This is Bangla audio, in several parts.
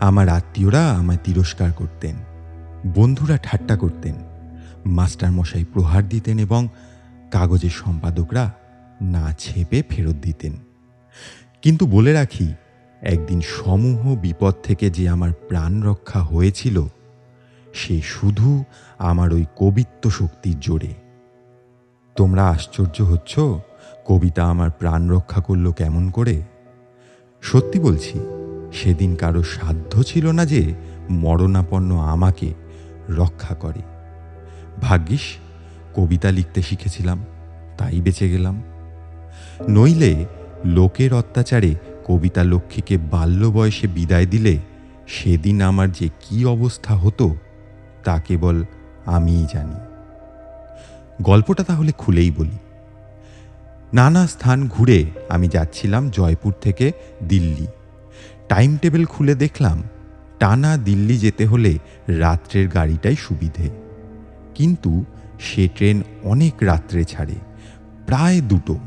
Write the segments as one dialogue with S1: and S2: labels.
S1: আমার আত্মীয়রা আমায় তিরস্কার করতেন, বন্ধুরা ঠাট্টা করতেন, মাস্টারমশাই প্রহার দিতেন এবং কাগজের সম্পাদকরা না ছেপে ফেরত দিতেন। কিন্তু বলে রাখি, একদিন সমূহ বিপদ থেকে যে আমার প্রাণ রক্ষা হয়েছিল, সে শুধু আমার ওই কবিত্ব শক্তির জোরে। তোমরা আশ্চর্য হচ্ছ, কবিতা আমার প্রাণ রক্ষা করল কেমন করে? সত্যি বলছি সেদিন কারও সাধ্য ছিল না যে মরণাপন্ন আমাকে রক্ষা করে। ভাগ্যিস, কবিতা লিখতে শিখেছিলাম, তাই বেঁচে গেলাম। নইলে লোকের অত্যাচারে কবিতা লক্ষ্মীকে বাল্য বয়সে বিদায় দিলে সেদিন আমার যে কি অবস্থা হতো, তা কেবল আমিই জানি। গল্পটা তাহলে খুলেই বলি। নানা স্থান ঘুরে আমি যাচ্ছিলাম জয়পুর থেকে দিল্লি। টাইম টেবিল খুলে দেখলাম, টানা দিল্লি যেতে হলে রাত্রের গাড়িটাই সুবিধে। কিন্তু সে ট্রেন অনেক রাত্রে ছাড়ে, প্রায় দুটো।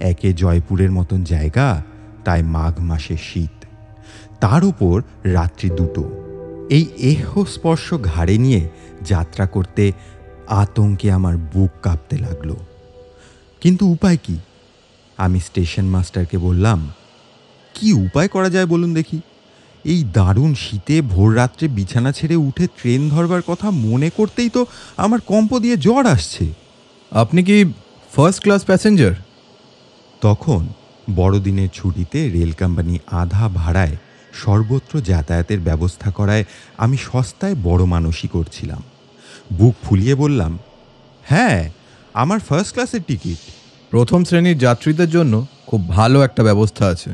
S1: একে জয়পুরের মতন জায়গা, তাই মাঘ মাসে শীত। তার উপর রাত্রি দুটো। এই এহ স্পর্শ ঘাড়ে নিয়ে যাত্রা করতে আতঙ্কে আমার বুক কাঁপতে লাগল। কিন্তু উপায় কি? আমি স্টেশন মাস্টারকে বললাম কি উপায় করা যায় বলুন দেখি? এই দারুণ শীতে ভোর রাত্রে বিছানা ছেড়ে উঠে ট্রেন ধরবার কথা মনে করতেই তো আমার কম্প দিয়ে জ্বর আসছে।
S2: আপনি কি ফার্স্ট ক্লাস প্যাসেঞ্জার
S1: তখন বড়দিনের ছুটিতে রেল কোম্পানি আধা ভাড়ায় সর্বত্র যাতায়াতের ব্যবস্থা করায় আমি সস্তায় বড় মানুষই করছিলাম। বুক ফুলিয়ে বললাম হ্যাঁ আমার ফার্স্ট ক্লাসের টিকিট।
S2: প্রথম শ্রেণির যাত্রীদের জন্য খুব ভালো একটা ব্যবস্থা আছে।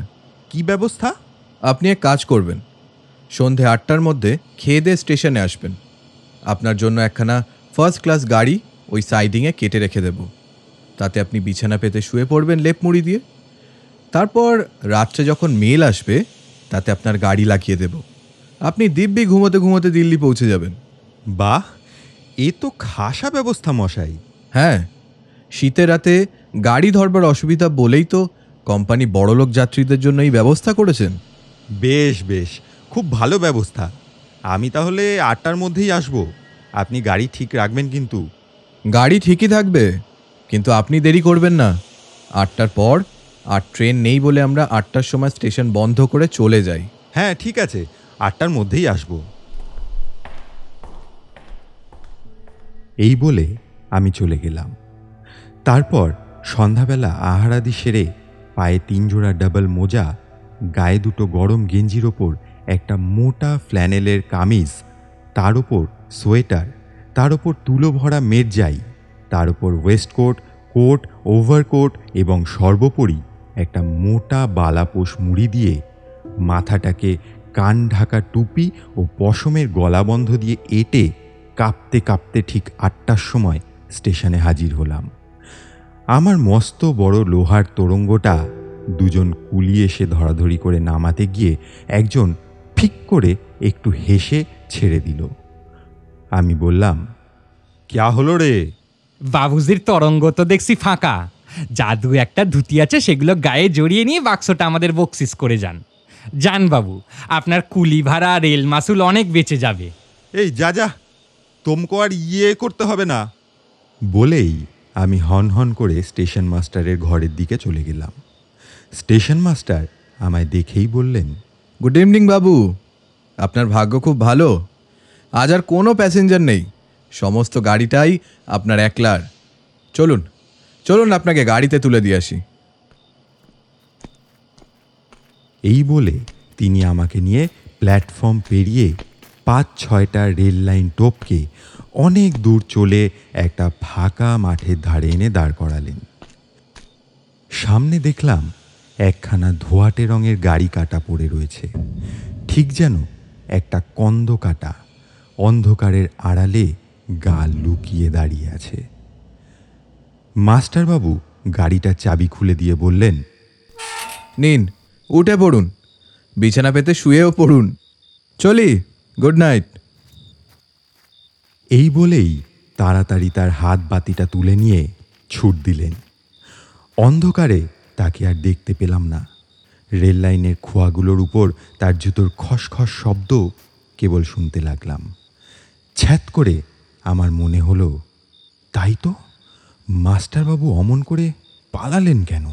S1: কি ব্যবস্থা?
S2: আপনি এক কাজ করবেন। সন্ধে আটটার মধ্যে খেয়ে দিয়ে স্টেশনে আসবেন। আপনার জন্য একখানা ফার্স্ট ক্লাস গাড়ি ওই সাইডিংয়ে কেটে রেখে দেব। তাতে আপনি বিছানা পেতে শুয়ে পড়বেন লেপ মুড়ি দিয়ে। তারপর রাত্রে যখন মেল আসবে তাতে আপনার গাড়ি লাগিয়ে দেব। আপনি দিব্যি ঘুমোতে ঘুমোতে দিল্লি পৌঁছে যাবেন।
S1: বাহ! এ তো খাসা ব্যবস্থা মশাই।
S2: হ্যাঁ শীতের রাতে গাড়ি ধরবার অসুবিধা বলেই তো কোম্পানি বড়লোক যাত্রীদের জন্য এই ব্যবস্থা করেছেন?
S1: বেশ বেশ। খুব ভালো ব্যবস্থা। আমি তাহলে আটটার মধ্যেই আসব। আপনি গাড়ি ঠিক রাখবেন কিন্তু।
S2: গাড়ি ঠিকই থাকবে কিন্তু আপনি দেরি করবেন না। আটটার পর আর ট্রেন নেই বলে আমরা আটটার সময় স্টেশন বন্ধ করে চলে যাই।
S1: হ্যাঁ ঠিক আছে। আটটার মধ্যেই আসব। এই বলে আমি চলে গেলাম। তারপর সন্ধ্যাবেলা আহারাদি সেরে পায়ে তিন জোড়া ডাবল মোজা, গায়ে দুটো গরম গেঞ্জির ওপর একটা মোটা ফ্ল্যানেলের কামিজ, তার ওপর সোয়েটার, তার ওপর তুলো ভরা মেরজাই, তার ওপর ওয়েস্টকোট কোট ওভারকোট এবং সর্বোপরি একটা মোটা বালাপোষ মুড়ি দিয়ে মাথাটাকে কান ঢাকা টুপি ও পশমের গলাবন্ধ দিয়ে এটে কাঁপতে কাঁপতে ঠিক আটটার সময় স্টেশনে হাজির হলাম। আমার মস্ত বড় লোহার তোরঙ্গটা দুজন কুলি এসে ধরাধরি করে নামাতে গিয়ে একজন ফিক করে একটু হেসে ছেড়ে দিল। আমি বললাম ক্যা হলো রে?
S3: বাবুজির তরঙ্গ তো দেখছি ফাঁকা। জাদু একটা ধুতি আছে সেগুলো গায়ে জড়িয়ে নিয়ে বাক্সটা আমাদের বকশিস করে যান। যান বাবু আপনার কুলি ভাড়া রেল মাসুল অনেক বেঁচে যাবে।
S1: এই যা যা তোমকো আর ইয়ে করতে হবে না। বলেই আমি হন হন করে স্টেশন মাস্টারের ঘরের দিকে চলে গেলাম। স্টেশন মাস্টার আমায় দেখেই বললেন
S2: গুড ইভিনিং বাবু আপনার ভাগ্য খুব ভালো। আজ আর কোনো প্যাসেঞ্জার নেই। সমস্ত গাড়িটাই আপনার একলার। চলুন চলুন আপনাকে গাড়িতে তুলে দিয়ে আসি।
S1: এই বলে তিনি আমাকে নিয়ে প্ল্যাটফর্ম পেরিয়ে পাঁচ ছয়টা রেল লাইন টপকে অনেক দূর চলে একটা ফাঁকা মাঠের ধারে এনে দাঁড় করালেন। সামনে দেখলাম একখানা ধোয়াটে রঙের গাড়ি কাটা পড়ে রয়েছে। ঠিক যেন একটা কন্দ কাটা অন্ধকারের আড়ালে গা লুকিয়ে দাঁড়িয়ে আছে। মাস্টারবাবু গাড়িটার চাবি খুলে দিয়ে বললেন,
S2: নিন, উঠে পড়ুন। বিছানা পেতে শুয়েও পড়ুন। চলি, গুড নাইট।
S1: এই বলেই তাড়াতাড়ি তার হাত বাতিটা তুলে নিয়ে ছুট দিলেন। অন্ধকারে তাকে আর দেখতে পেলাম না। রেল লাইনের খোয়াগুলোর উপর তার জুতোর খসখস শব্দ কেবল শুনতে লাগলাম। ছ্যাত করে আমার মনে হলো, তাই তো? মাস্টারবাবু অমন করে পালালেন কেন?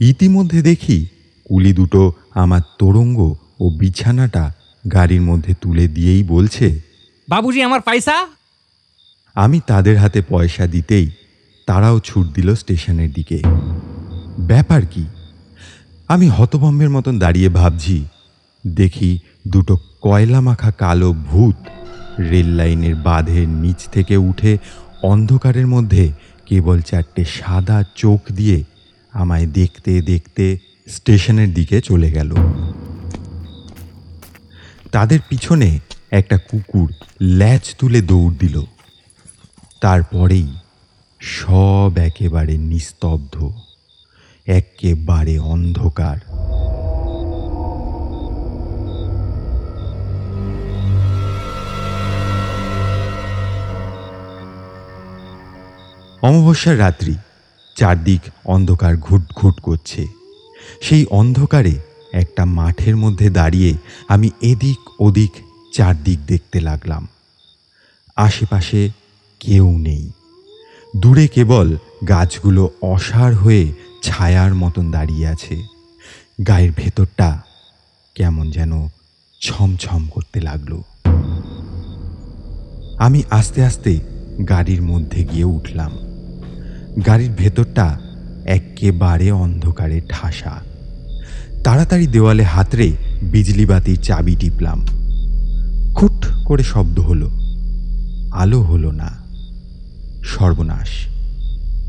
S1: ইতিমধ্যে দেখি কুলি দুটো আমার তোরঙ্গ ও বিছানাটা গাড়ির মধ্যে তুলে দিয়েই বলছে
S3: বাবুজি, আমার পয়সা?
S1: আমি তাদের হাতে পয়সা দিতেই তারাও ছুট দিল স্টেশনের দিকে। ব্যাপার কি? আমি হতভম্বের মতন দাঁড়িয়ে ভাবছি, দেখি দুটো কয়লা মাখা কালো ভূত রেল লাইনের বাঁধের নিচ থেকে উঠে অন্ধকারের মধ্যে কেবল চারটে সাদা চোখ দিয়ে আমায় দেখতে দেখতে স্টেশনের দিকে চলে গেল। তাদের পিছনে একটা কুকুর ল্যাচ তুলে দৌড় দিল। তারপরেই সব একেবারে নিস্তব্ধ, একেবারে অন্ধকার। অমাবস্যার রাত্রি চারদিক অন্ধকার ঘুট ঘুট করছে। সেই অন্ধকারে একটা মাঠের মধ্যে দাঁড়িয়ে আমি এদিক ওদিক চারদিক দেখতে লাগলাম। আশেপাশে কেউ নেই। দূরে কেবল গাছগুলো অসার হয়ে ছায়ার মতন দাঁড়িয়ে আছে। গায়ের ভেতরটা কেমন যেন ছমছম করতে লাগল। আমি আস্তে আস্তে গাড়ির মধ্যে গিয়ে উঠলাম। গাড়ির ভেতরটা একেবারে অন্ধকারে ঠাসা। তাড়াতাড়ি দেওয়ালে হাতড়ে বিজলি বাতির চাবি টিপলাম। খুট করে শব্দ হলো। আলো হলো না। সর্বনাশ।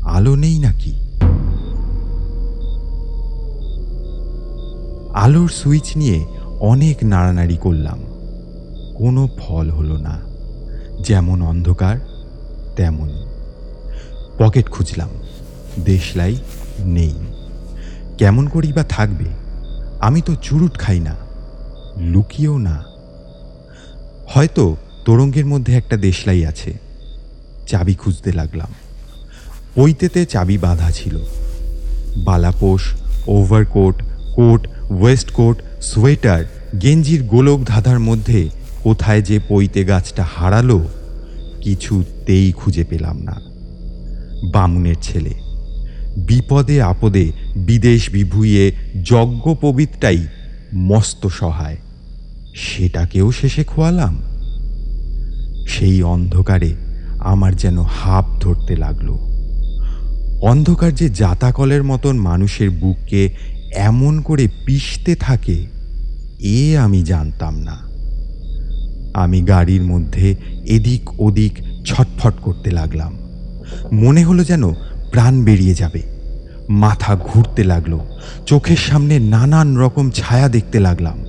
S1: আলো নেই নাকি? আলোর সুইচ নিয়ে অনেক নাড়ানাড়ি করলাম। কোনো ফল হলো না। যেমন অন্ধকার, তেমনই। পকেট খুঁজলাম। দেশলাই নেই। কেমন করেই বা থাকবে? আমি তো চুরুট খাই না। লুকিয়েও না। হয়তো তোরঙ্গের মধ্যে একটা দেশলাই আছে। চাবি খুঁজতে লাগলাম। পৈতেতে চাবি বাঁধা ছিল। বালাপোষ overcoat, coat waistcoat sweater, গেঞ্জির গোলক ধাঁধার মধ্যে কোথায় যে পৈতে গাছটা হারালো, কিছুতেই খুঁজে পেলাম না। বামুনের ছেলে। বিপদে আপদে বিদেশ বিভুইয়ে যজ্ঞপবিতটাই মস্ত সহায়। সেটাকেও শেষে খোয়ালাম। সেই অন্ধকারে আমার যেন হাঁপ ধরতে লাগল। অন্ধকার যে জাতাকলের মতন মানুষের বুককে এমন করে পিষতে থাকে, এ আমি জানতাম না। আমি গাড়ির মধ্যে এদিক ওদিক ছটফট করতে লাগলাম। মনে হলো যেন প্রাণ বেরিয়ে যাবে। মাথা ঘুরতে লাগল। চোখের সামনে নানান রকম ছায়া দেখতে লাগলাম।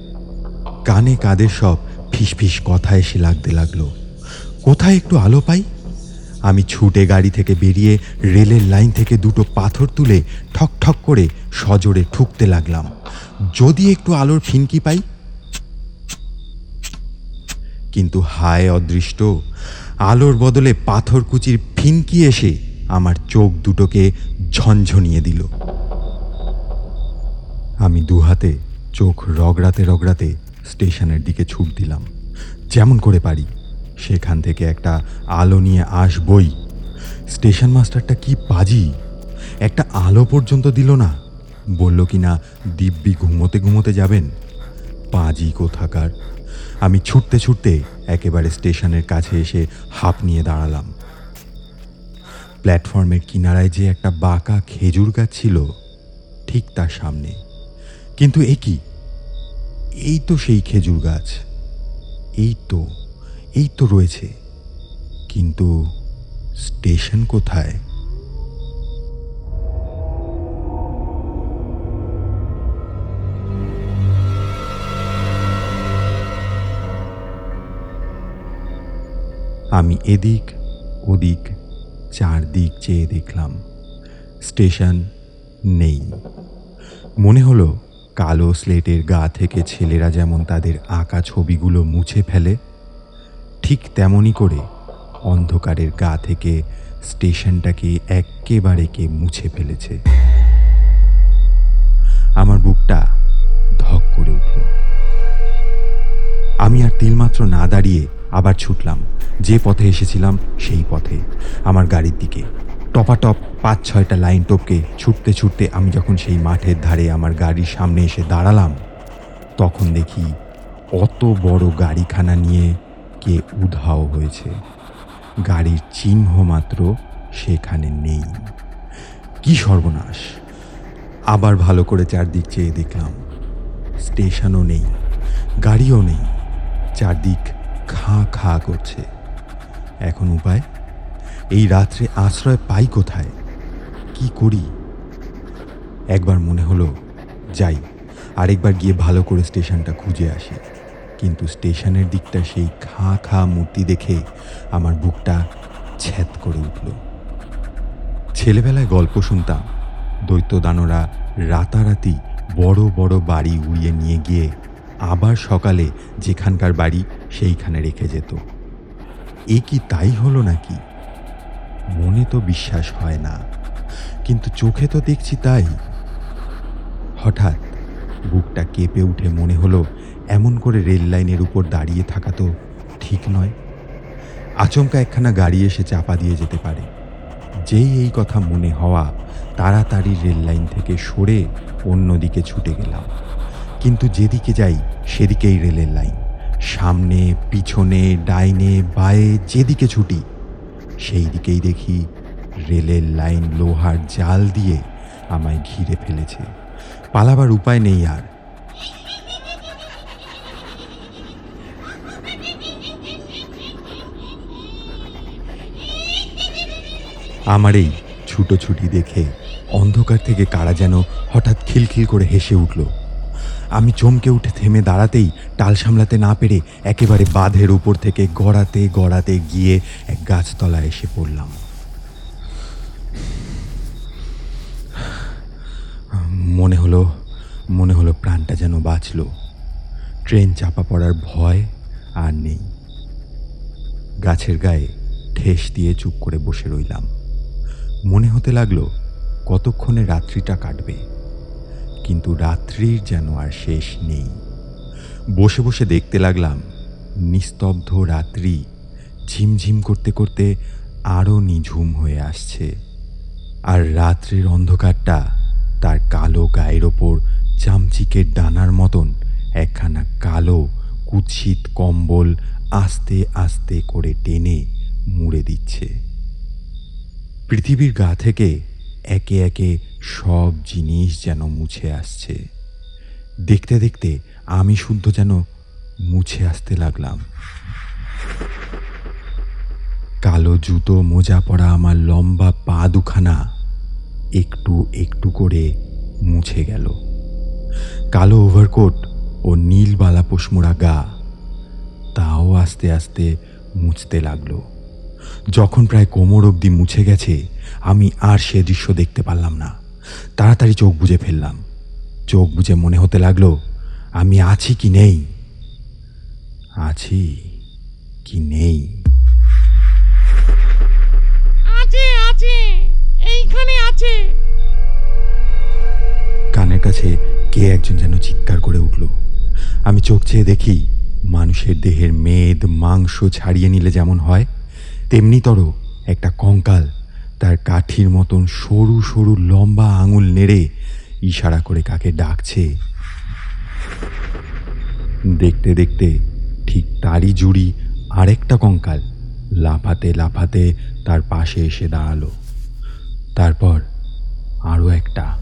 S1: কানে কাদের সব ফিসফিস কথা এসে লাগতে লাগল। কোথায় একটু আলো পাই? আমি ছুটে গাড়ি থেকে বেরিয়ে রেলের লাইন থেকে দুটো পাথর তুলে ঠক ঠক করে সজোরে ঠুকতে লাগলাম। যদি একটু আলোর ফিনকি পাই? কিন্তু হায় অদৃষ্ট, আলোর বদলে পাথরকুচির ফিনকি এসে আমার চোখ দুটোকে ঝনঝনিয়ে দিল। আমি দুহাতে চোখ রগড়াতে রগড়াতে স্টেশনের দিকে ছুট দিলাম। যেমন করে পারি। সেখান থেকে একটা আলো নিয়ে আসবই। স্টেশন মাস্টারটা কি পাজি একটা আলো পর্যন্ত দিল না। বলল কি না দিব্যি ঘুমোতে ঘুমোতে যাবেন। পাজি কোথাকার? আমি ছুটতে ছুটতে একেবারে স্টেশনের কাছে এসে হাঁপ নিয়ে দাঁড়ালাম। প্ল্যাটফর্মের কিনারায় যে একটা বাঁকা খেজুর গাছ ছিল, ঠিক তার সামনে। কিন্তু এ এই তো সেই খেজুর গাছ। এই তো এই তো রয়েছে। কিন্তু স্টেশন কোথায়? আমি এদিক, ওদিক, চারদিক চেয়ে দেখলাম। স্টেশন নেই। মনে হলো কালো স্লেটের গা থেকে ছেলেরা যেমন তাদের আঁকা ছবিগুলো মুছে ফেলে, ঠিক তেমনই করে অন্ধকারের গা থেকে স্টেশনটাকে এক্কেবারে কে মুছে ফেলেছে। আমার বুকটা ধক করে উঠল। আমি আর তিলমাত্র না দাঁড়িয়ে আবার ছুটলাম। যে পথে এসেছিলাম সেই পথে, আমার গাড়ির দিকে। টপাটপ পাঁচ ছয়টা লাইন টপকে ছুটতে ছুটতে আমি যখন সেই মাঠের ধারে আমার গাড়ির সামনে এসে দাঁড়ালাম, তখন দেখি অত বড় গাড়িখানা নিয়ে কে উধাও হয়েছে। গাড়ির চিহ্ন মাত্র সেখানে নেই। কি সর্বনাশ! আবার ভালো করে চারদিক চেয়ে দেখলাম স্টেশনও নেই, গাড়িও নেই, চারদিক খাঁ খাঁ করছে। এখন উপায়? এই রাত্রে আশ্রয় পাই কোথায়? কি করি? একবার মনে হলো, যাই, আরেকবার গিয়ে ভালো করে স্টেশনটা খুঁজে আসি। কিন্তু স্টেশনের দিকটা সেই খাঁ খাঁ মূর্তি দেখে আমার বুকটা ছ্যাত করে উঠল। ছেলেবেলায় গল্প শুনতাম দৈত্য দৈত্যদানরা রাতারাতি বড় বড় বাড়ি উড়িয়ে নিয়ে গিয়ে আবার সকালে যেখানকার বাড়ি সেইখানে রেখে যেত। এ কি তাই হলো নাকি? মনে তো বিশ্বাস হয় না। কিন্তু চোখে তো দেখছি তাই। হঠাৎ বুকটা কেঁপে উঠে মনে হলো এমন করে রেল লাইনের উপর দাঁড়িয়ে থাকা তো ঠিক নয়। আচমকা একখানা গাড়ি এসে চাপা দিয়ে যেতে পারে। যেই এই কথা মনে হওয়া তাড়াতাড়ি রেল লাইন থেকে সরে অন্যদিকে ছুটে গেলাম। কিন্তু যেদিকে যাই সেদিকেই রেলের লাইন। সামনে, পিছনে, ডাইনে, বায়ে যেদিকে ছুটি সেই দিকেই দেখি রেলের লাইন লোহার জাল দিয়ে আমায় ঘিরে ফেলেছে। পালাবার উপায় নেই আর। আমার এই ছুটোছুটি দেখে অন্ধকার থেকে কারা যেন হঠাৎ খিলখিল করে হেসে উঠল। আমি চমকে উঠে থেমে দাঁড়াতেই টাল সামলাতে না পেরে একেবারে বাঁধের উপর থেকে গড়াতে গড়াতে গিয়ে এক গাছতলায় এসে পড়লাম। মনে হলো মনে হলো প্রাণটা যেন বাঁচল। ট্রেন চাপা পড়ার ভয় আর নেই। গাছের গায়ে ঠেস দিয়ে চুপ করে বসে রইলাম। মনে হতে লাগল, কতক্ষণে রাত্রিটা কাটবে। কিন্তু রাত্রির যেন আর শেষ নেই। বসে বসে দেখতে লাগলাম, নিস্তব্ধ রাত্রি ঝিমঝিম করতে করতে আরও নিঝুম হয়ে আসছে। আর রাত্রির অন্ধকারটা তার কালো গায়ের ওপর চামচিকের ডানার মতন একখানা কালো, কুৎসিত কম্বল আস্তে আস্তে করে টেনে মুড়ে দিচ্ছে। পৃথিবীর গা থেকে একে একে সব জিনিস যেন মুছে আসছে। দেখতে দেখতে আমি শুদ্ধ যেন মুছে আসতে লাগলাম। কালো জুতো মোজা পরা আমার লম্বা পা দুখানা একটু একটু করে মুছে গেল। কালো ওভারকোট ও নীল বালা পোষমোড়া গা, তাও আস্তে আস্তে মুছতে লাগল। যখন প্রায় কোমর অবধি মুছে গেছে আমি আর সে দৃশ্য দেখতে পারলাম না। তাড়াতাড়ি চোখ বুজে ফেললাম। চোখ বুজে মনে হতে লাগল আমি আছি কি নেই? আছি কি নেই?
S4: আছে আছে এইখানে আছে।
S1: কানের কাছে কে একজন যেন চিৎকার করে উঠল। আমি চোখ চেয়ে দেখি মানুষের দেহের মেদ মাংস ছাড়িয়ে নিলে যেমন হয় তেমনিতর একটা কঙ্কাল তার কাঠির মতন সরু সরু লম্বা আঙুল নেড়ে ইশারা করে কাকে ডাকছে। দেখতে দেখতে ঠিক তারই জুড়ি আরেকটা কঙ্কাল লাফাতে লাফাতে তার পাশে এসে দাঁড়াল। তারপর আরও একটা।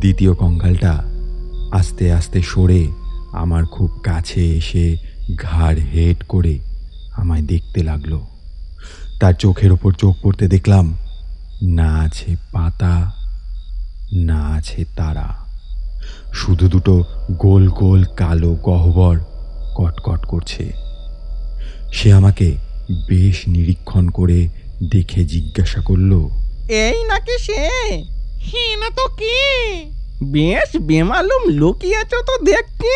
S1: দ্বিতীয় কঙ্কালটা আস্তে আস্তে সরে আমার খুব কাছে এসে ঘাড় হেট করে আমায় দেখতে লাগল। তার চোখের ওপর চোখ পড়তে দেখলাম, না আছে পাতা, না আছে তারা। শুধু দুটো গোল গোল কালো গহ্বর কটকট করছে। সে আমাকে বেশ নিরীক্ষণ করে দেখে জিজ্ঞাসা করল,
S5: এই নাকি সে?
S4: না তো কে?
S5: বেশ বেমালুম লুকিয়েছ তো দেখছি।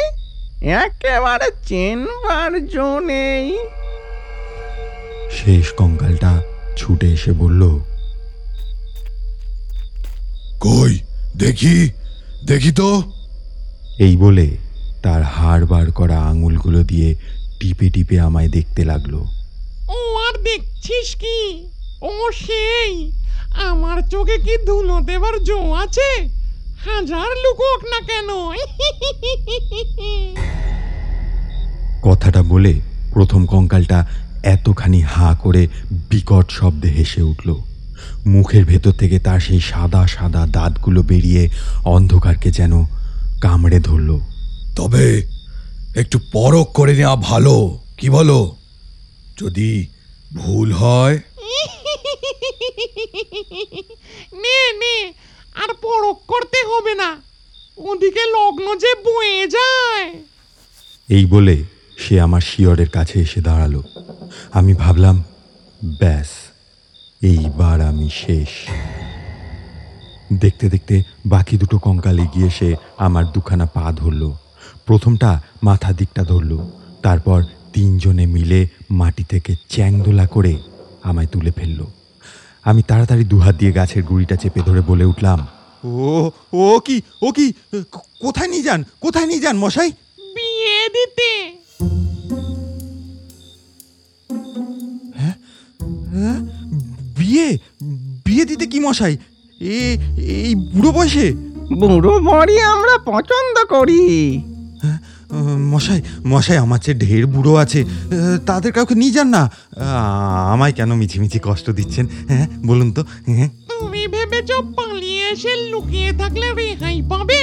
S5: একেবারে চেনবার জো নেই।
S1: শেষ কঙ্কালটা ছুটে এসে বলল
S6: কই দেখি দেখি তো।
S1: এই বলে তার হাড় বার করা আঙুলগুলো দিয়ে টিপে টিপে আমায় দেখতে লাগল।
S4: ও আর দেখছিস কি? ও সেই আমার চোখে কি ধুলো দেবার জো আছে? হাজার লুকোক না কেন?
S1: কথাটা বলে প্রথম কঙ্কালটা এতখানি হাঁ করে বিকট শব্দে হেসে উঠল। মুখের ভেতর থেকে তার সেই সাদা সাদা দাঁতগুলো বেরিয়ে অন্ধকারকে যেন কামড়ে ধরল।
S6: তবে একটু পরখ করে নেওয়া ভালো কি বলো? যদি ভুল হয়?
S4: নে নে আর পরক করতে হবে না। ওদিকে লগ্ন যে বয়ে যায়।
S1: এই বলে সে আমার শিয়রের কাছে এসে দাঁড়াল। আমি ভাবলাম, ব্যাস, এইবার আমি শেষ। দেখতে দেখতে বাকি দুটো কঙ্কাল এগিয়ে এসে আমার দুখানা পা ধরলো। প্রথমটা মাথা দিকটা ধরলো। তারপর তিনজনে মিলে মাটি থেকে চ্যাংদোলা করে আমায় তুলে ফেলল। আমি তাড়াতাড়ি দুহাত দিয়ে গাছের গুড়িটা চেপে ধরে বলে উঠলাম, ও ও কি ও কি কোথায় নিয়ে যান, কোথায় নিয়ে যান মশাই?
S4: বিয়ে দিতে।
S1: বিয়ে? বিয়ে দিতে কি মশাই? এ এই বুড়ো বয়সে?
S5: বুড়ো বড়ি আমরা পছন্দ করি।
S1: আহ, মশাই মশাই আমার চেয়ে ঢের বুড়ো আছে। তাদের কাউকে নিয়ে যান না। আমায় কেন মিছিমিছি কষ্ট দিচ্ছেন? হ্যাঁ বলুন তো। হ্যাঁ।
S4: তুমি ভেবেছ পালিয়ে এসে লুকিয়ে থাকলে রেহাই পাবে?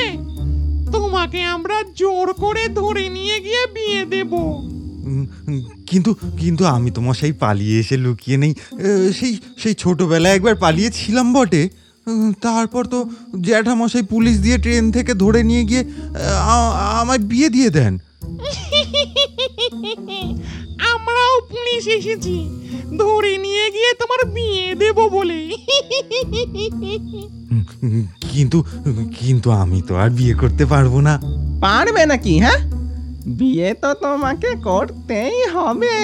S4: তোমাকে আমরা জোর করে ধরে নিয়ে গিয়ে বিয়ে দেব।
S1: কিন্তু কিন্তু আমি তো মশাই পালিয়ে এসে লুকিয়ে নেই। সেই সেই ছোটোবেলায় একবার পালিয়েছিলাম বটে। তারপর তো জ্যাঠামশাই পুলিশ দিয়ে ট্রেন থেকে ধরে নিয়ে গিয়ে আমায় বিয়ে দিয়ে দেন।
S4: আমরাও পুলিশ এসেছি। ধরে নিয়ে গিয়ে তোমার বিয়ে দেব বলে।
S1: কিন্তু কিন্তু আমি তো আর বিয়ে করতে পারব না।
S5: পারবে নাকি হ্যাঁ? বিয়ে তো তোমাকে করতেই হবে।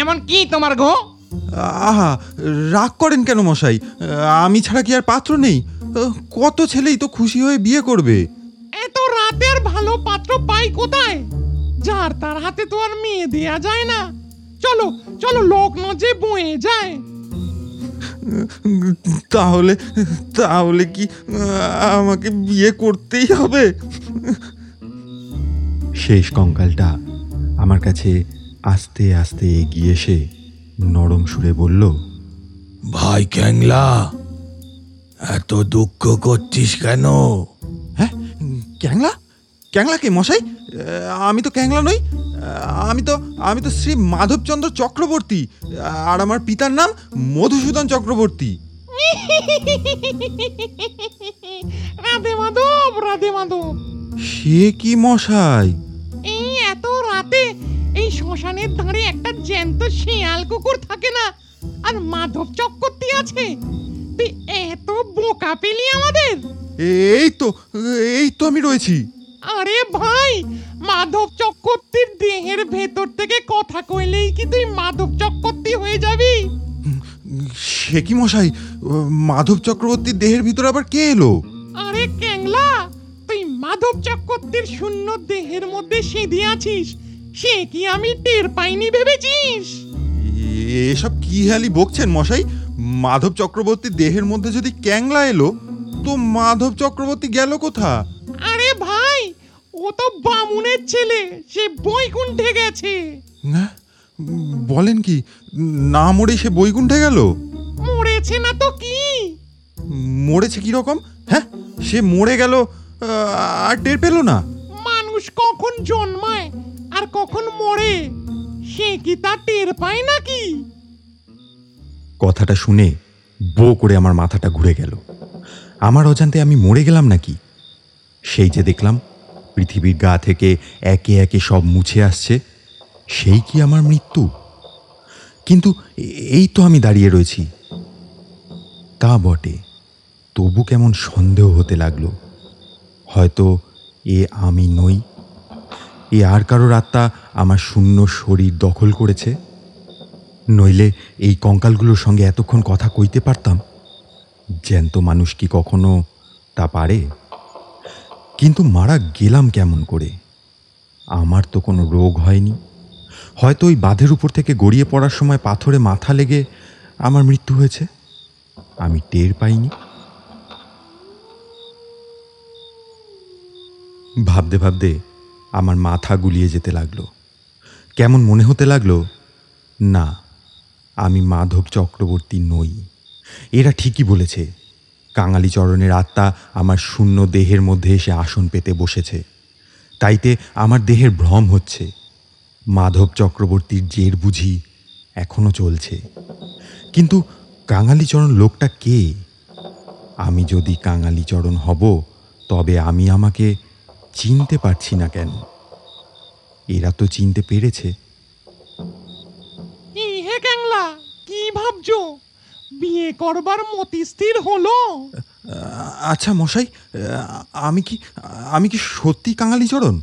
S4: এমন কি তোমার গো?
S1: আহা রাগ করেন কেন মশাই? আমি ছাড়া কি আর পাত্র নেই? কত ছেলেই তো খুশি হয়ে বিয়ে করবে।
S4: এত রাতের ভালো পাত্র পাই কোথায়? যার তার হাতে তো আর মেয়ে দেয়া যায় না। চলো চলো লোক যে বয়ে যায়।
S1: তাহলে তাহলে কি আমাকে বিয়ে করতেই হবে? শেষ কঙ্কালটা আমার কাছে আস্তে আস্তে এগিয়ে এসে নরম সুরে বলল
S6: ভাই ক্যাংলা এত দুঃখ করছিস কেন?
S1: হ্যাঁ ক্যাংলা? ক্যাংলা কে মশাই? আমি তো ক্যাংলা নই। আমি তো আমি তো শ্রী মাধবচন্দ্র চক্রবর্তী আর আমার পিতার নাম মধুসূদন চক্রবর্তী।
S4: রাধে মাধব রাধে মাধব।
S1: সে কি মশাই?
S4: এত রাতে এই শ্মশানের ধারে একটা জ্যান্ত শিয়াল কুকুর থাকে না? আর মাধব চক্রবর্তী আছে। তুই এত বোকা পেলি আমাদের।
S1: এই তো এই তো আমি রয়েছি।
S4: আরে ভাই মাধব চক্রবর্তীর দেহের ভেতর থেকে কথা কইলেই কি তুই মাধব চক্রবর্তী হয়ে যাবি?
S1: সে কি মশাই মাধব চক্রবর্তীর দেহের ভিতরে আবার কে এলো?
S4: আরে ক্যাংলা মাধব চক্রবর্তীর শূন্য দেহের মধ্যে সেঁধে আছিস? সে কি আমি টের পাইনি ভেবেছিস?
S1: এসব কি হালি বকছেন মশাই? মাধব চক্রবর্তীর দেহের মধ্যে যদি ক্যাংলা এলো তো মাধব চক্রবর্তী গেল কোথা?
S4: আরে ভাই ও তো বামুনের ছেলে সে বৈকুণ্ঠে গেছে।
S1: না বলেন কি না মরে সে বৈকুণ্ঠে গেল?
S4: মরেছে না তো কি?
S1: মরেছে কি রকম? হ্যাঁ সে মরে গেল আর টের পেল না?
S4: মানুষ কখন জন্মায় আর কখন মরে সে কি তা টের পায় নাকি?
S1: কথাটা শুনে বো করে আমার মাথাটা ঘুরে গেল। আমার অজান্তে আমি মরে গেলাম নাকি? সেই যে দেখলাম পৃথিবীর গা থেকে একে একে সব মুছে আসছে সেই কি আমার মৃত্যু? কিন্তু এই তো আমি দাঁড়িয়ে রয়েছি। তা বটে তবু কেমন সন্দেহ হতে লাগল। হয়তো এ আমি নই। এ আর কারোর আত্মা আমার শূন্য শরীর দখল করেছে? নইলে এই কঙ্কালগুলোর সঙ্গে এতক্ষণ কথা কইতে পারতাম? জ্যান্ত মানুষ কি কখনো তা পারে? কিন্তু মারা গেলাম কেমন করে? আমার তো কোনো রোগ হয়নি। হয়তো ওই বাঁধের উপর থেকে গড়িয়ে পড়ার সময় পাথরে মাথা লেগে আমার মৃত্যু হয়েছে। আমি টের পাইনি। ভাবতে ভাবতে আমার মাথা গুলিয়ে যেতে লাগল। কেমন মনে হতে লাগল, না, আমি মাধব চক্রবর্তী নই। এরা ঠিকই বলেছে কাঙালিচরণের আত্মা আমার শূন্য দেহের মধ্যে এসে আসন পেতে বসেছে। তাইতে আমার দেহের ভ্রম হচ্ছে। মাধব চক্রবর্তীর জের বুঝি এখনও চলছে। কিন্তু কাঙালিচরণ লোকটা কে? আমি যদি কাঙালিচরণ হব, তবে আমি আমাকে চিনতে পারছি না কেন। এরা তো চিনতে পেরেছে।
S4: কি হে ক্যাংলা? কি ভাবছ? বিয়ে করবার মতি স্থির হলো?
S1: আচ্ছা মশাই আমি কি আমি কি সত্যি কাঙালিচরণ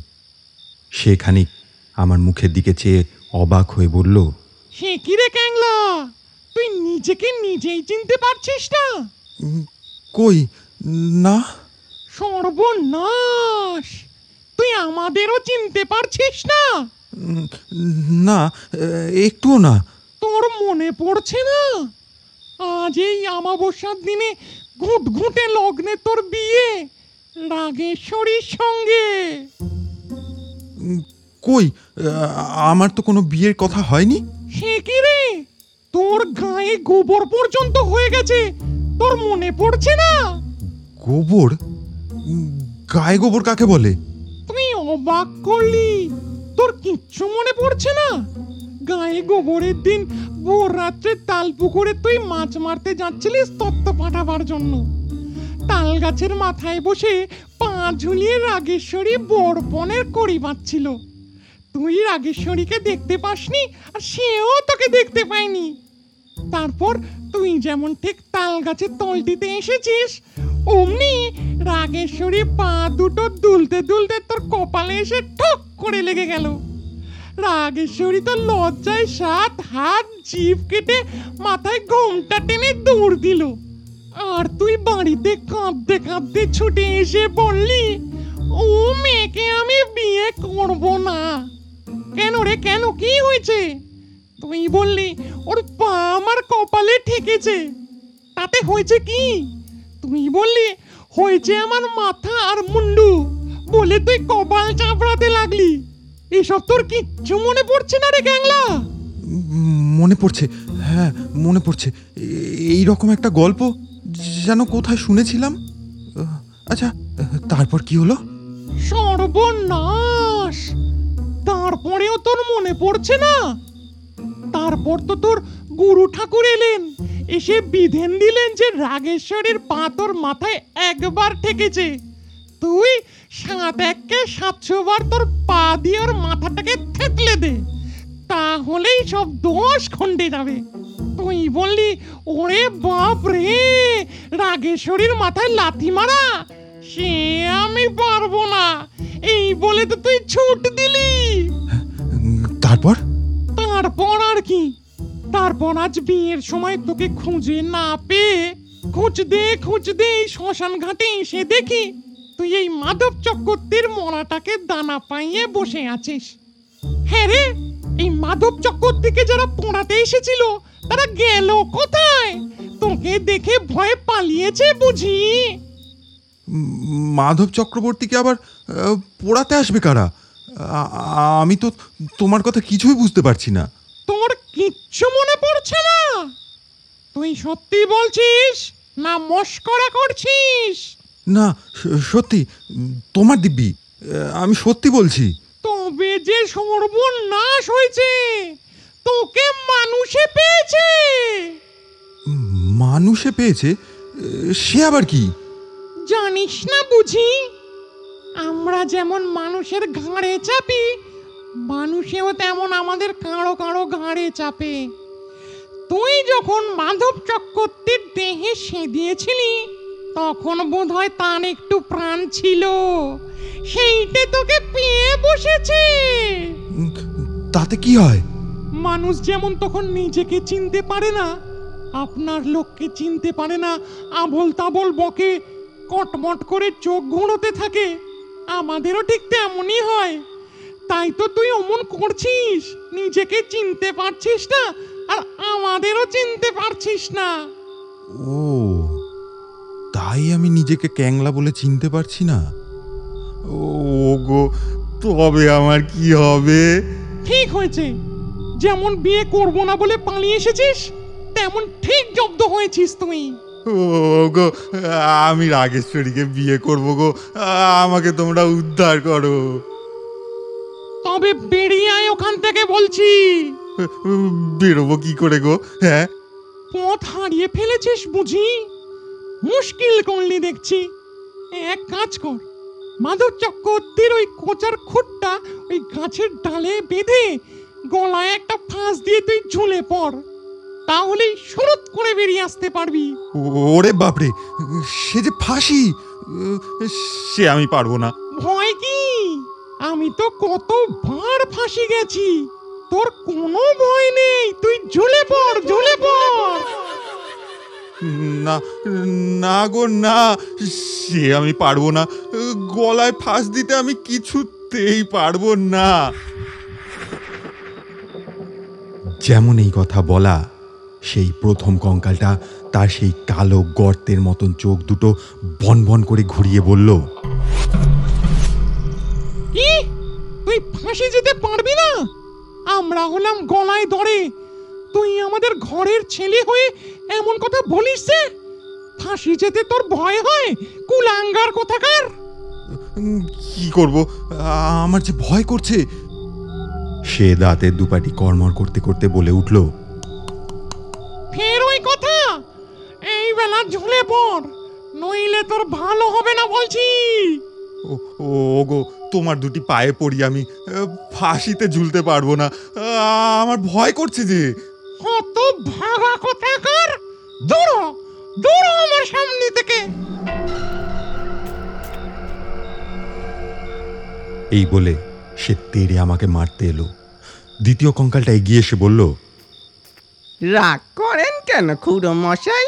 S1: সে খানিক আমার মুখের দিকে চেয়ে অবাক হয়ে বলল
S4: সে কি রে ক্যাংলা? তুই নিজেকে নিজেই চিনতে পারছিস না?
S1: কই? না।
S4: সর্বনাশ! তুই আমাদেরও চিনতে পারছিস না?
S1: না একটুও না।
S4: তোর মনে পড়ছে না? আজ এই আমাবস্যার দিনে ঘুট ঘুটে লগ্নে তোর বিয়ে রাগেশ্বরীর সঙ্গে।
S1: কই আমার তো কোনো বিয়ের কথা হয়নি?
S4: সে কি রে? তোর গায়ে গোবর পর্যন্ত হয়ে গেছে তোর মনে পড়ছে না?
S1: গোবর? গায়ে গোবর কাকে বলে?
S4: অবাক করলি? তোর কিচ্ছু মনে পড়ছে না? গায়ে গোবরের দিন ভোর রাত্রে তাল পুকুরে তুই মাছ মারতে যাচ্ছিলিস তত্ত্ব পাঠাবার জন্য। তাল গাছের মাথায় বসে পা ঝুলিয়ে রাগেশ্বরী বরপনের কড়ি বাঁধছিল। তুই রাগেশ্বরীকে দেখতে পাসনি আর সেও তোকে দেখতে পায়নি। তারপর তুই যেমন ঠিক তাল গাছের তলটিতে এসেছিস অমনি রাগেশ্বরী পা দুটো দুলতে দুলতে তোর কপালে এসে ঠক করে লেগে গেল। রাগেশ্বরী তো লজ্জায় সাত হাত জিভ কেটে মাথায় ঘোমটা টেনে দৌড় দিল। আর তুই বাড়িতে কাঁদতে কাঁদতে ছুটে এসে বললি, ও মেয়েকে আমি বিয়ে করব না। কেন রে, কেন? কি হয়েছে? তুই বললি, ওর পা আমার কপালে ঠেকেছে। তাতে হয়েছে কি? তুই বললি হয়েছে আমার মাথা আর মুন্ডু। বলে তুই কপাল চাপড়াতে লাগলি। এসব তোর কিচ্ছু মনে পড়ছে না রে গ্যাংলা
S1: মনে পড়ছে হ্যাঁ মনে পড়ছে। এই রকম একটা গল্প যেন কোথায় শুনেছিলাম। আচ্ছা তারপর কি হলো?
S4: সর্বনাশ! তারপরেও তোর মনে পড়ছে না? তারপর তো তোর গুরু ঠাকুর এলেন। এসে বিধেন দিলেন যে রাগেশ্বরের পা তোর মাথায় একবার ঠেকেছে। তুই সাত এককে সাতশো বার তোর পা দিয়ে ওর মাথাটাকে থেতলে দে। তাহলেই সব দোষ খণ্ডে যাবে। তুই বললি ওরে বাপ রে রাগেশ্বরীর মাথায় লাথি মারা? সে আমি পারব না। এই বলে তো তুই ছুট দিলি।
S1: তারপর?
S4: তারপর আর কি? তারপর আজ বিয়ের সময় তোকে খুঁজে না পেয়ে খুঁজতে খুঁজতে এই শ্মশান ঘাটে এসে দেখি তুই এই মাধব চক্রবর্তীর মরাটাকে দানা পাইয়ে বসে আছিস। হ্যাঁ রে এই মাধব চক্রবর্তীকে যারা পোড়াতে এসেছিল তারা গেল কোথায়? তোকে দেখে ভয়ে পালিয়েছে বুঝি?
S1: মাধব চক্রবর্তীকে আবার পোড়াতে আসবে কারা? আমি তো তোমার কথা কিছুই বুঝতে পারছি না।
S4: তোর কিচ্ছু মনে পড়ছে না। তুই সত্যি বলছিস না মস্করা করছিস?
S1: না সত্যি তোমার দিব্যি আমি সত্যি বলছি।
S4: তবে যে সর্বনাশ হয়েছে তোকে মানুষে পেয়েছে।
S1: মানুষে পেয়েছে? সে আবার কি?
S4: জানিস না বুঝি আমরা যেমন মানুষের ঘাড়ে চাপি মানুষেও তেমন আমাদের কাঁড়ো কাঁড়ো ঘাড়ে চাপে। তুই যখন মাধব চক্রবর্তীর দেহে সেদিয়েছিলি তখন বোধহয় তার একটু প্রাণ ছিল। সেইটে তোকে পেয়ে বসেছে।
S1: তাতে কি হয়?
S4: মানুষ যেমন তখন নিজেকে চিনতে পারে না আপনার লোককে চিনতে পারে না আবল তাবল বকে কটমট করে চোখ ঘুরোতে থাকে আমাদেরও ঠিক তেমনই হয়। তাই তো তুই অমন করছিস? নিজেকে চিনতে পারছিস না আর আমাদেরও চিনতে পারছিস না।
S1: ও তাই আমি নিজেকে ক্যাংলা বলে চিনতে পারছি না? ও গো তবে আমার কি হবে?
S4: ঠিক হয়েছে। যেমন বিয়ে করব না বলে পালিয়ে এসেছিস তেমন ঠিক জব্দ হয়েছিস তুই।
S1: ও গো আমি রাগেশ্বরীকে বিয়ে করব গো আমাকে তোমরা উদ্ধার করো।
S4: তবে বেরিয়ে আয় ওখান থেকে বলছি।
S1: বেরোবো কি করে গো হ্যাঁ?
S4: পথ হারিয়ে ফেলেছিস বুঝি? মুশকিল করলি দেখছি। এক কাজ কর মাধব চক্রবর্তীর ওই কোচার খুঁটটা ওই গাছের ডালে বেঁধে গলায় একটা ফাঁস দিয়ে তুই ঝুলে পড়। তাহলেই সুরত করে বেরিয়ে আসতে পারবি।
S1: ওরে বাপরে সে যে ফাঁসি সে আমি পারব না।
S4: ভয় কি? আমি তো কত কতবার ফাঁসি গেছি। তোর কোনো ভয় নেই। তুই ঝুলে পড় ঝুলে পড়।
S1: না না গো, না। সে আমি পারব না। গলায় ফাঁস দিতে আমি কিছুতেই পারব না। যেমন এই কথা বলা, সেই প্রথম কঙ্কালটা তার সেই কালো গর্তের মতন চোখ দুটো বন বন করে ঘুরিয়ে বলল
S4: ফাঁসি যেতে পারবি না? আমরা হলাম গলায় দড়ে। তুই আমাদের ঘরের ছেলে হয়ে এমন কথা বলিস যে ফাঁসি যেতে তোর ভয় হয় কুলাঙ্গার কোথাকার?
S1: কি করব? আমার যে ভয় করছে। সে দাঁতের দুপাটি কর্মর করতে করতে বলে উঠল
S4: ফের ওই কথা? এই বেলা ঝুলে পড় নইলে তোর ভালো হবে না বলছি।
S1: ও ও গো তোমার দুটি পায়ে পড়ি আমি ফাঁসিতে ঝুলতে পারব না। আমার ভয় করছে যে।
S4: কত ভাগা কোথাকার। দৌড়ো দৌড়ো আমার সামনে থেকে।
S1: এই বলে সে তেড়ে আমাকে মারতে এলো। দ্বিতীয় কঙ্কালটা এগিয়ে এসে বলল
S5: রাগ করেন কেন খুড়ো মশাই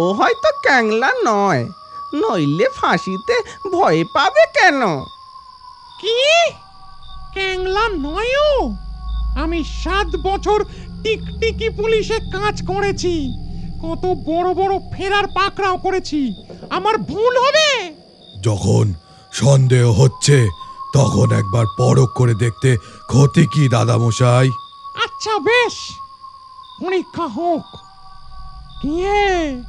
S5: ও হয়তো ক্যাংলা নয়। নইলে ফাঁসিতে ভয় পাবে কেন?
S4: কি? ক্যাংলা নয়ও আমি সাত বছর টিকটিকি পুলিশে কাজ করেছি। কত বড় বড় ফেরার পাকড়াও করেছি। আমার ভুল হবে?
S6: যখন সন্দেহ হচ্ছে তখন একবার পরখ করে দেখতে ক্ষতি কি দাদামশাই?
S4: আচ্ছা বেশ। পরীক্ষা হোক। কে?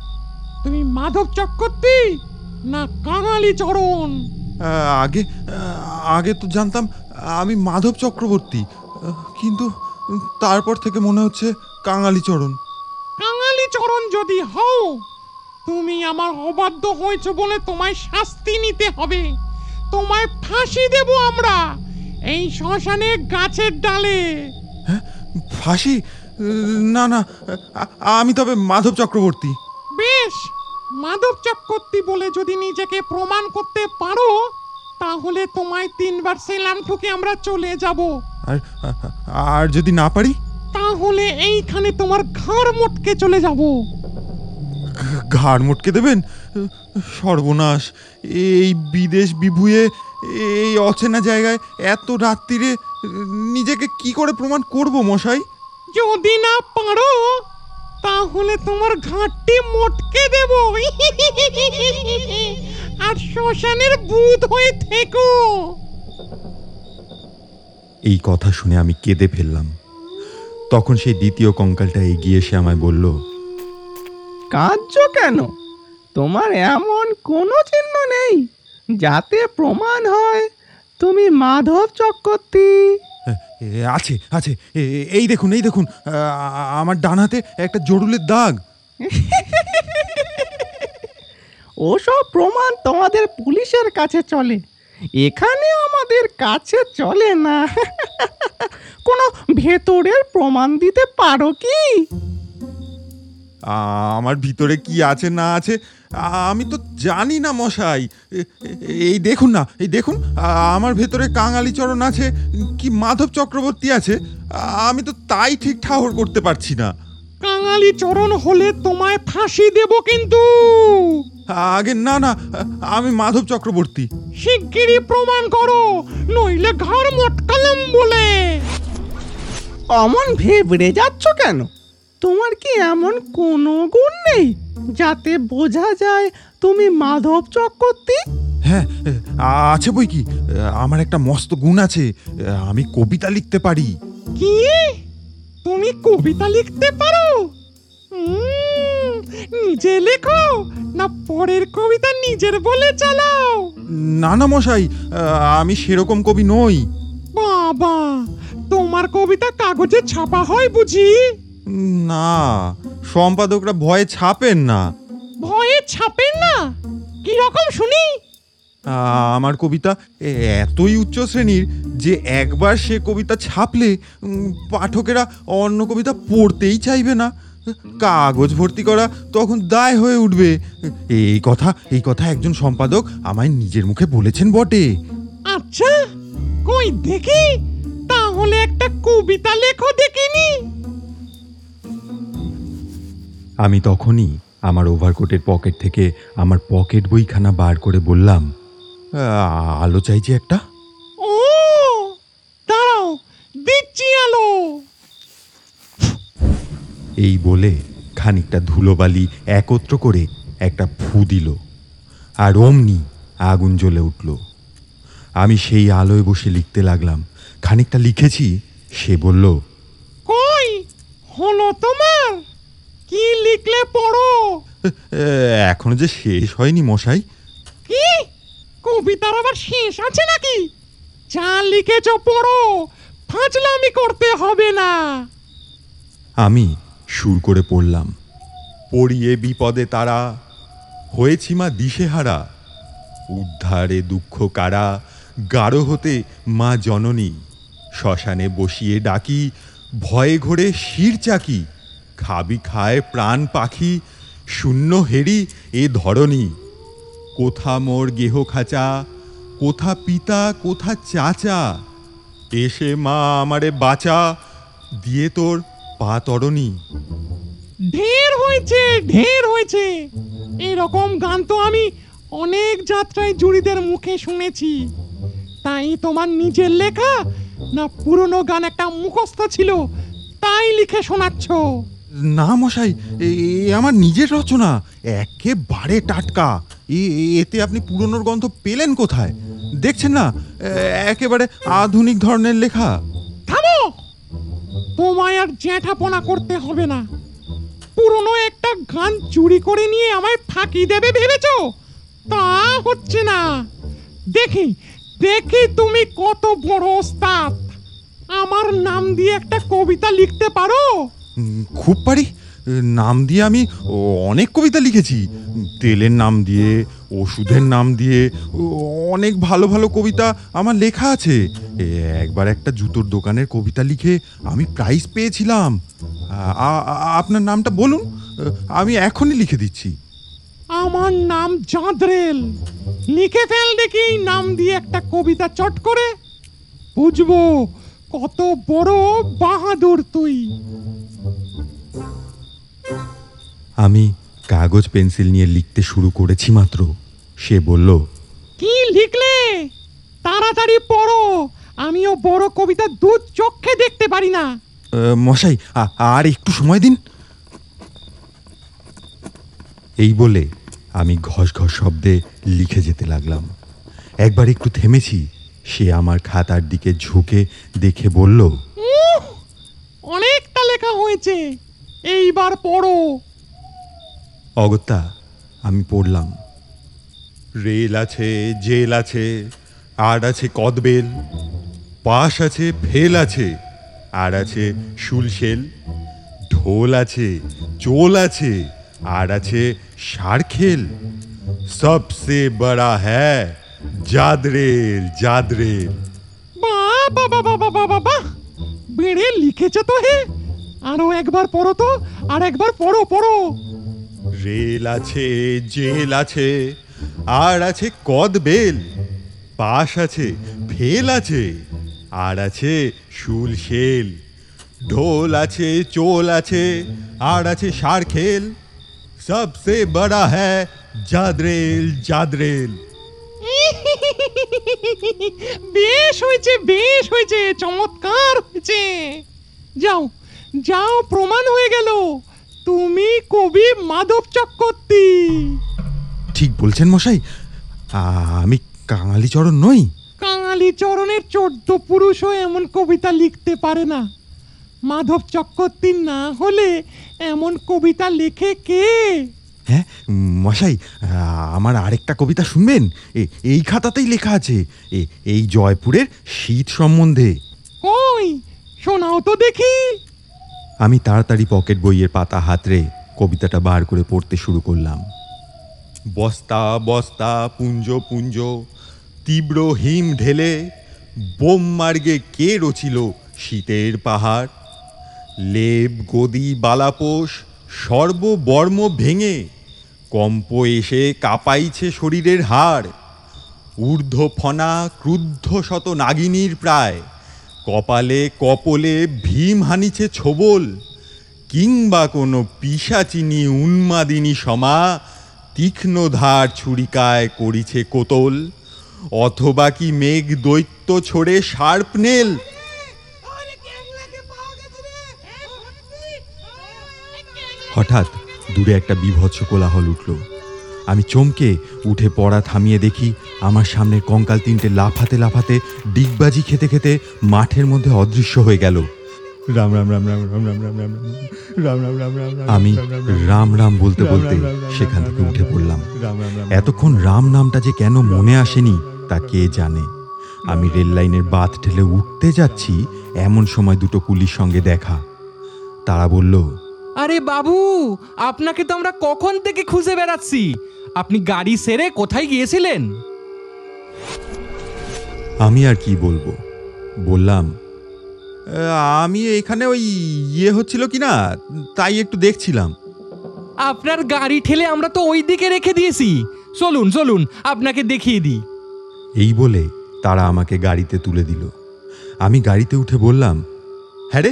S4: তুমি মাধব চক্রবর্তী? না কাঙালি চরণ।
S1: আগে আগে তো জানতাম আমি মাধব চক্রবর্তী কিন্তু তারপর থেকে মনে হচ্ছে কাঙালি চরণ।
S4: কাঙালি চরণ যদি হও তুমি আমার অবাধ্য হয়েছ বলে তোমায় শাস্তি নিতে হবে। তোমায় ফাঁসি দেব আমরা এই শ্মশানে গাছের ডালে।
S1: ফাঁসি? না না আমি তবে মাধব চক্রবর্তী।
S4: বেশ মাধব চক্রবর্তী বলে যদি নিজেকে প্রমাণ করতে পারো তাহলে তোমায় তিনবার সেলাম ঠুকে আমরা চলে যাব।
S1: আর আর যদি না পারি?
S4: তাহলে এইখানে তোমার ঘর মটকে চলে যাব।
S1: ঘাড় মোটকে দেবেন? সর্বনাশ এই বিদেশ বিভুয়ে এই অচেনা জায়গায় এত রাত্রিরে নিজেকে কি করে প্রমাণ করব মশাই?
S4: যদি না পারো তাহলে তোমার ঘাটটি মটকে দেব। আর শ্মশানের ভূত হয়ে থেকো।
S1: এই কথা শুনে আমি কেঁদে ফেললাম। তখন সেই দ্বিতীয় কঙ্কালটা এগিয়ে এসে আমায় বলল
S5: কার্য কেন? তোমার এমন কোনো চিহ্ন নেই যাতে প্রমাণ হয় তুমি মাধব চক্রবর্তী।
S1: "এ, আছে আছে। এই দেখুন এই দেখুন। আমার ডান হাতে একটা জরুলের দাগ।
S5: ওসব প্রমাণ তোমাদের পুলিশের কাছে চলে। এখানে আমাদের কাছে চলে না। কোনো ভেতরের প্রমাণ দিতে পারো কি?
S1: আমার ভিতরে কি আছে না আছে আমি তো জানি না মশাই। এই দেখুন না এই দেখুন আমার ভেতরে কাঙালিচরণ আছে কি মাধব চক্রবর্তী আছে আমি তো তাই ঠিক ঠাহর করতে পারছি না।
S4: কাঙালি চরণ হলে তোমায় ফাঁসি দেব কিন্তু।
S1: আগে না না আমি মাধব চক্রবর্তী।
S4: শিগগিরই প্রমাণ করো নইলে ঘর মটকালাম বলে।
S5: অমন ভেবড়ে যাচ্ছ কেন? তোমার কি এমন কোনো গুণ নেই? যাতে বোঝা যায় তুমি মাধব চক্রবর্তী?
S1: হ্যাঁ আছে বই কি? আমার একটা মস্ত গুণ আছে আমি কবিতা লিখতে পারি।
S4: কি? তুমি কবিতা লিখতে পারো? নিজে লেখো না পরের কবিতা নিজের বলে চালাও?
S1: না না মশাই আমি সেরকম কবি নই।
S4: বাবা তোমার কবিতা কাগজে ছাপা হয় বুঝি?
S1: না সম্পাদকরা ভয়ে ছাপেন না।
S4: ভয়ে ছাপেন না? কি রকম শুনি?
S1: আমার কবিতা এতই উচ্চ শ্রেণির যে একবার সে কবিতা ছাপলে পাঠকেরা অন্য কবিতা পড়তেই চাইবে না। কাগজ ভর্তি করা তখন দায় হয়ে উঠবে। এই কথা এই কথা একজন সম্পাদক আমায় নিজের মুখে বলেছেন বটে।
S4: আচ্ছা কই দেখি? তাহলে একটা কবিতা লেখো দেখিনি।
S1: আমি তখনই আমার ওভারকোটের পকেট থেকে আমার পকেট বইখানা বার করে বললাম "আ- আলো চাইছি একটা?
S4: ও দাঁড়াও দিচ্ছি আলো।
S1: এই বলে খানিকটা ধুলোবালি একত্র করে একটা ফু দিল আর অমনি আগুন জ্বলে উঠল। আমি সেই আলোয় বসে লিখতে লাগলাম খানিকটা লিখেছি? সে বলল
S4: কই হলো তোমার কি লিখলে পড়ো।
S1: "এ, এখনও যে শেষ হয়নি মশাই।
S4: কি? কবিতার আবার শেষ আছে নাকি? যা লিখেছ পড়ো। ফাজলামি করতে হবে না।
S1: আমি সুর করে পড়লাম। পড়িয়ে বিপদে তারা হয়েছি মা দিশেহারা। উদ্ধারে দুঃখ কারা গাঢ় হতে মা জননী। শ্মশানে বসিয়ে ডাকি ভয়ে ঘোরে শির চাকি। খাবি খায় প্রাণ পাখি, শূন্য হেরি এ ধরনী কোথা মোর গেহ খাঁচা, কোথা পিতা, কোথা চাচা? এসে মা আমারে বাঁচা, দিয়ে তোর পা তরণী।
S4: ঢের হয়েছে ঢের হয়েছে। এরকম গান তো আমি অনেক যাত্রায় জুড়িদের মুখে শুনেছি। তাই তোমার নিজের লেখা না পুরনো গান একটা মুখস্থ ছিল, তাই লিখে শোনাচ্ছ।
S1: না মশাই, এ আমার নিজের রচনা। একেবারে টাটকা। এতে আপনি পুরনোর গন্ধ পেলেন কোথায়? দেখছেন না? একেবারে আধুনিক ধরনের লেখা।
S4: থামো! তোমায় আর জ্যাঠাপনা করতে হবে না। পুরনো একটা গান চুরি করে নিয়ে আমায় ফাঁকি দেবে ভেবেছো? তা হচ্ছে না। দেখি দেখি তুমি কত বড় ওস্তাদ। আমার নাম দিয়ে একটা কবিতা লিখতে পারো?
S1: খুব পারি। নাম দিয়ে আমি অনেক কবিতা লিখেছি। তেলের নাম দিয়ে, ওষুধের নাম দিয়ে অনেক ভালো ভালো কবিতা আমার লেখা আছে। একবার একটা জুতোর দোকানের কবিতা লিখে আমি প্রাইজ পেয়েছিলাম। আপনার নামটা বলুন। আমি এখনই লিখে দিচ্ছি।
S4: আমার নাম চাঁদরেল। লিখে ফেল দেখি, নাম দিয়ে একটা কবিতা চট করে। বুঝব কত বড় বাহাদুর তুই।
S1: আমি কাগজ পেন্সিল নিয়ে লিখতে শুরু করেছি মাত্র। সে বলল
S4: কি লিখলে? তাড়াতাড়ি পড়ো। আমিও বড় কবিতা দু চোখে দেখতে পারি না।
S1: মশাই আর একটু সময় দিন। এই বলে আমি ঘস ঘস শব্দে লিখে যেতে লাগলাম। একবার একটু থেমেছি সে আমার খাতার দিকে ঝুঁকে দেখে বলল
S4: অনেকটা লেখা হয়েছে। এইবার পড়ো।
S1: অগত্যা, আমি পড়লাম। রেল আছে, জেল আছে আর আছে কদবেল, পাশ আছে ফেল আছে আর আছে শুলশেল ঢোল আছে চোল আছে আর আছে সারখেল। সবসে বড়া হ্যাঁ জাদরেল জাদরেল।
S4: বেড়ে লিখেছে তো হে। আরও একবার পড়ো তো, আর একবার পড়ো পড়ো।
S1: রেল আছে, জেল আছে, আর আছে কদ বেল পাশ আছে, ফেল আছে, আর আছে শুল শেল, ঢোল আছে, চোল আছে, আর আছে সার খেল। সবসে বড়া হ্যায় জাদরেল জাদরেল।
S4: বেশ হয়েছে বেশ হয়েছে, চমৎকার হয়েছে। যাও যাও, প্রমাণ হয়ে গেল। তুমি কবি মাধব চক্রবর্তী।
S1: ঠিক বলছেন মশাই আমি কাঙালিচরণ নই।
S4: কাঙালি চরণের চোদ্দ পুরুষও এমন কবিতা লিখতে পারে না। মাধব চক্রবর্তী না হলে এমন কবিতা লেখে কে?
S1: হ্যাঁ মশাই আমার আরেকটা কবিতা শুনবেন? এ- এই খাতাতেই লেখা আছে। এ- এই জয়পুরের শীত সম্বন্ধে।
S4: কই? শোনাও তো দেখি।
S1: আমি তাড়াতাড়ি পকেট বইয়ের পাতা হাতড়ে কবিতাটা বার করে পড়তে শুরু করলাম। বস্তা বস্তা, পুঞ্জ পুঞ্জ, তীব্র হিম ঢেলে বোম মার্গে কে রচিল শীতের পাহাড়? লেব গদি, বালাপোষ, সর্ববর্ম ভেঙে কম্প এসে কাঁপাইছে শরীরের হাড়। ঊর্ধ্ব ফনা ক্রুদ্ধ শত নাগিনীর প্রায় কপালে কপলে ভীম হানিছে ছোবল, কিংবা কোনো পিসাচিনি উন্মাদিনী সমা তীক্ষ্ণ ধার ছুরিকায় করিছে কোতল, অথবা কি মেঘ দৈত্য ছড়ে শার্পনেল হঠাৎ দূরে একটা বিভৎস কোলাহল উঠল। আমি চমকে উঠে পড়া থামিয়ে দেখি আমার সামনে কঙ্কাল তিনটে লাফাতে লাফাতে ডিগবাজি খেতে খেতে মাঠের মধ্যে অদৃশ্য হয়ে গেল রাম রাম রাম রাম রাম রাম রাম রাম রাম রাম রাম রাম রাম আমি রাম রাম বলতে বলতে সেখান থেকে উঠে পড়লাম এতক্ষণ রাম নামটা যে কেন মনে আসেনি তা কে জানে আমি রেল লাইনের বাঁধ ঠেলে উঠতে যাচ্ছি এমন সময় দুটো কুলির সঙ্গে দেখা তারা বলল
S3: আরে বাবু আপনাকে তো আমরা কখন থেকে খুঁজে বেড়াচ্ছি আপনি গাড়ি সেরে কোথায় গিয়েছিলেন?
S1: আমি আর কি বলব? বললাম আমি এখানে ওই ইয়ে হচ্ছিল কি না তাই একটু দেখছিলাম।
S3: আপনার গাড়ি ঠেলে আমরা তো ওই দিকে রেখে দিয়েছি। চলুন চলুন আপনাকে দেখিয়ে দিই।
S1: এই বলে তারা আমাকে গাড়িতে তুলে দিল। আমি গাড়িতে উঠে বললাম হ্যাঁ রে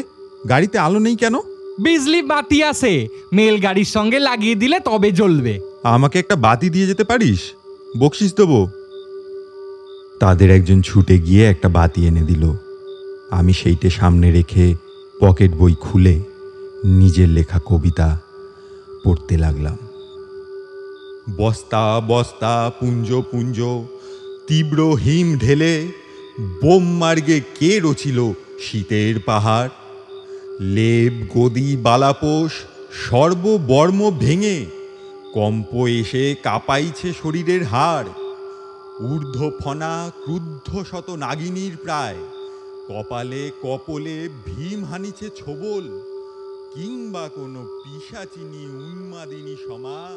S1: গাড়িতে আলো নেই কেন?
S3: বিজলি বাতি আছে। মেল গাড়ির সঙ্গে লাগিয়ে দিলে তবে জ্বলবে।
S1: আমাকে একটা বাতি দিয়ে যেতে পারিস? বকশিস দেবো। তাদের একজন ছুটে গিয়ে একটা বাতি এনে দিল। আমি সেইটে সামনে রেখে পকেট বই খুলে নিজের লেখা কবিতা পড়তে লাগলাম। বস্তা বস্তা, পুঞ্জ পুঞ্জ, তীব্র হিম ঢেলে বোম মার্গে কে রচিল শীতের পাহাড়? লেব গদি, বালাপোষ সর্ববর্ম ভেঙে কম্প এসে কাঁপাইছে শরীরের হাড়। ঊর্ধ্ব ফনা ক্রুদ্ধ শত নাগিনীর প্রায়। কপালে কপলে ভীম হানিছে ছোবল। কিংবা কোনো পিসাচিনী উন্মাদিনী সমা।